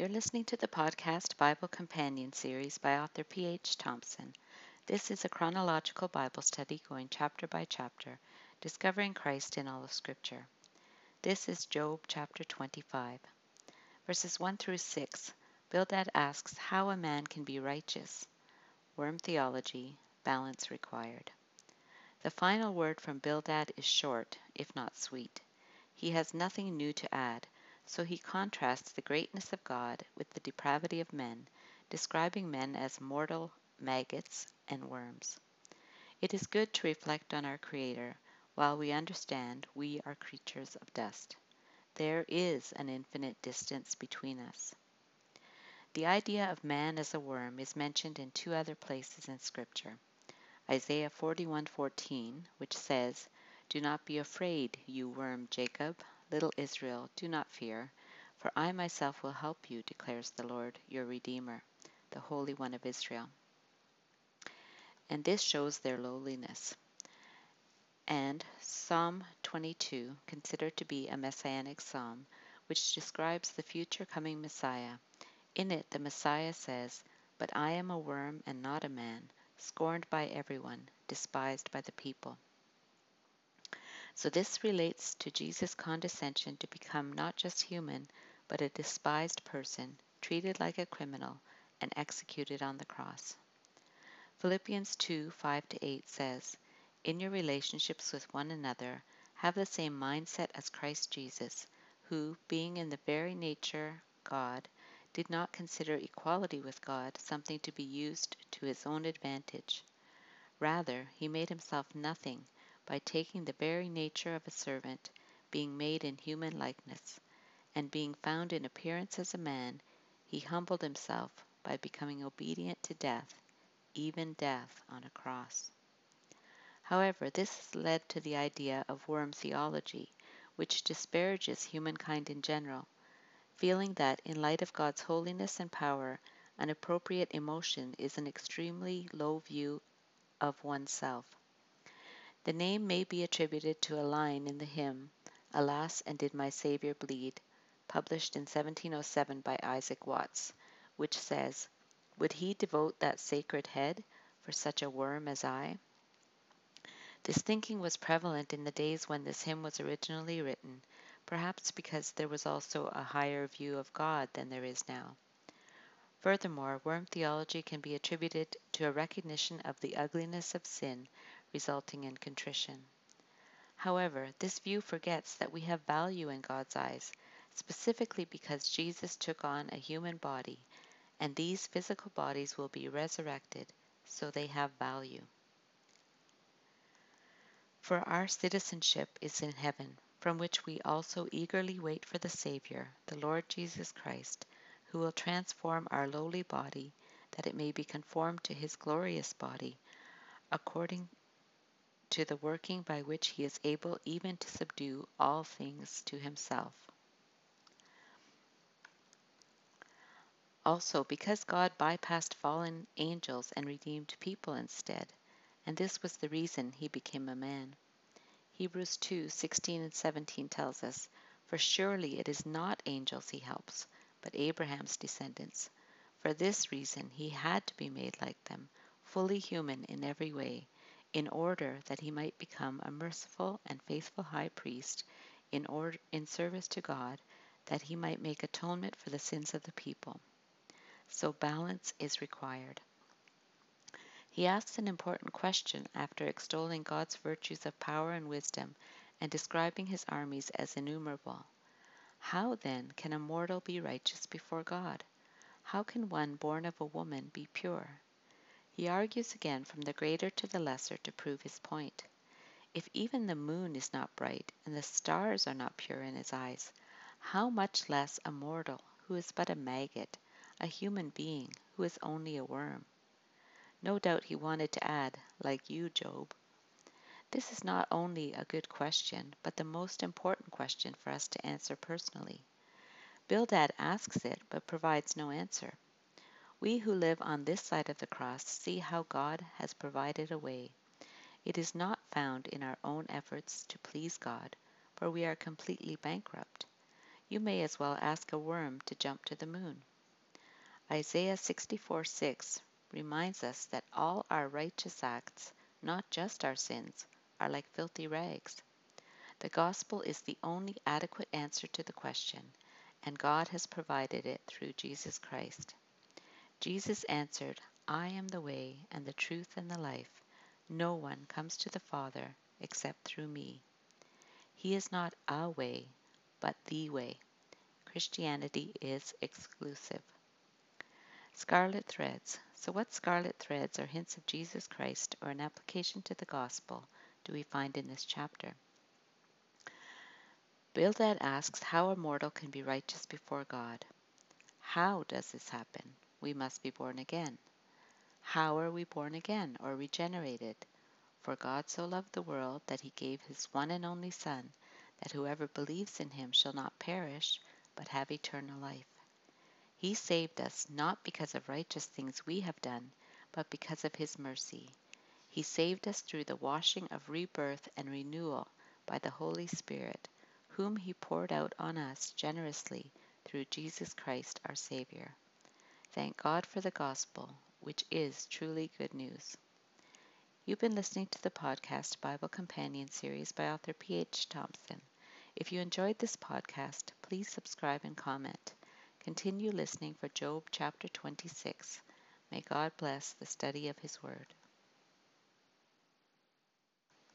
You're listening to the podcast Bible Companion series by author P.H. Thompson. This is a chronological Bible study going chapter by chapter, discovering Christ in all of Scripture. This is Job chapter 25. Verses 1 through 6, Bildad asks how a man can be righteous. Worm theology, balance required. The final word from Bildad is short, if not sweet. He has nothing new to add, so he contrasts the greatness of God with the depravity of men, describing men as mortal maggots and worms. It is good to reflect on our Creator while we understand we are creatures of dust. There is an infinite distance between us. The idea of man as a worm is mentioned in two other places in Scripture. Isaiah 41:14, which says, "Do not be afraid, you worm Jacob, little Israel, do not fear, for I myself will help you, declares the Lord, your Redeemer, the Holy One of Israel." And this shows their lowliness. And Psalm 22, considered to be a messianic psalm, which describes the future coming Messiah. In it, the Messiah says, But I am a worm and not a man scorned by everyone, despised by the people. So this relates to Jesus' condescension to become not just human, but a despised person, treated like a criminal, and executed on the cross. Philippians 2 5 8 says, In your relationships with one another, have the same mindset as Christ Jesus, who, being in the very nature God, did not consider equality with God something to be used to his own advantage. Rather, he made himself nothing by taking the very nature of a servant, being made in human likeness, and being found in appearance as a man, he humbled himself by becoming obedient to death, even death on a cross. However, this has led to the idea of worm theology, which disparages humankind in general feeling that, in light of God's holiness and power, an appropriate emotion is an extremely low view of oneself. The name may be attributed to a line in the hymn, Alas, and did my Saviour bleed, published in 1707 by Isaac Watts, which says, Would he devote that sacred head for such a worm as I? This thinking was prevalent in the days when this hymn was originally written, perhaps because there was also a higher view of God than there is now. Furthermore, worm theology can be attributed to a recognition of the ugliness of sin resulting in contrition. However, this view forgets that we have value in God's eyes, specifically because Jesus took on a human body, and these physical bodies will be resurrected, so they have value. For our citizenship is in heaven, from which we also eagerly wait for the Saviour, the Lord Jesus Christ, who will transform our lowly body, that it may be conformed to his glorious body, according to the working by which he is able even to subdue all things to himself. Also, because God bypassed fallen angels and redeemed people instead, and this was the reason he became a man. Hebrews 2 16 and 17 tells us, For surely it is not angels he helps, but Abraham's descendants. For this reason he had to be made like them, fully human in every way, in order that he might become a merciful and faithful high priest in, order, in service to God, that he might make atonement for the sins of the people. So balance is required. He asks an important question after extolling God's virtues of power and wisdom and describing his armies as innumerable. How, then, can a mortal be righteous before God? How can one born of a woman be pure? He argues again from the greater to the lesser to prove his point. If even the moon is not bright and the stars are not pure in his eyes, how much less a mortal who is but a maggot, a human being who is only a worm? No doubt he wanted to add, like you, Job. This is not only a good question, but the most important question for us to answer personally. Bildad asks it, but provides no answer. We who live on this side of the cross see how God has provided a way. It is not found in our own efforts to please God, for we are completely bankrupt. You may as well ask a worm to jump to the moon. Isaiah 64:6 reminds us that all our righteous acts, not just our sins, are like filthy rags. The gospel is the only adequate answer to the question, and God has provided it through Jesus Christ. Jesus answered, I am the way and the truth and the life. No one comes to the Father except through me. He is not a way, but the way. Christianity is exclusive. Scarlet threads. So, what scarlet threads or hints of Jesus Christ or an application to the gospel do we find in this chapter? Bildad asks how a mortal can be righteous before God. How does this happen? We must be born again. How are we born again or regenerated? For God so loved the world that he gave his one and only Son, that whoever believes in him shall not perish, but have eternal life. He saved us not because of righteous things we have done, but because of his mercy. He saved us through the washing of rebirth and renewal by the Holy Spirit, whom he poured out on us generously through Jesus Christ our Savior. Thank God for the gospel, which is truly good news. You've been listening to the podcast Bible Companion series by author P.H. Thompson. If you enjoyed this podcast, please subscribe and comment. Continue listening for Job chapter 26. May God bless the study of His Word.